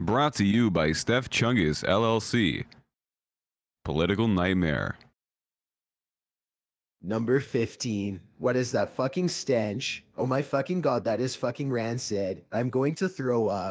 Brought to you by Steph Chungus LLC. Political Nightmare. Number 15. What is that fucking stench? Oh my fucking god, that is fucking rancid. I'm going to throw up.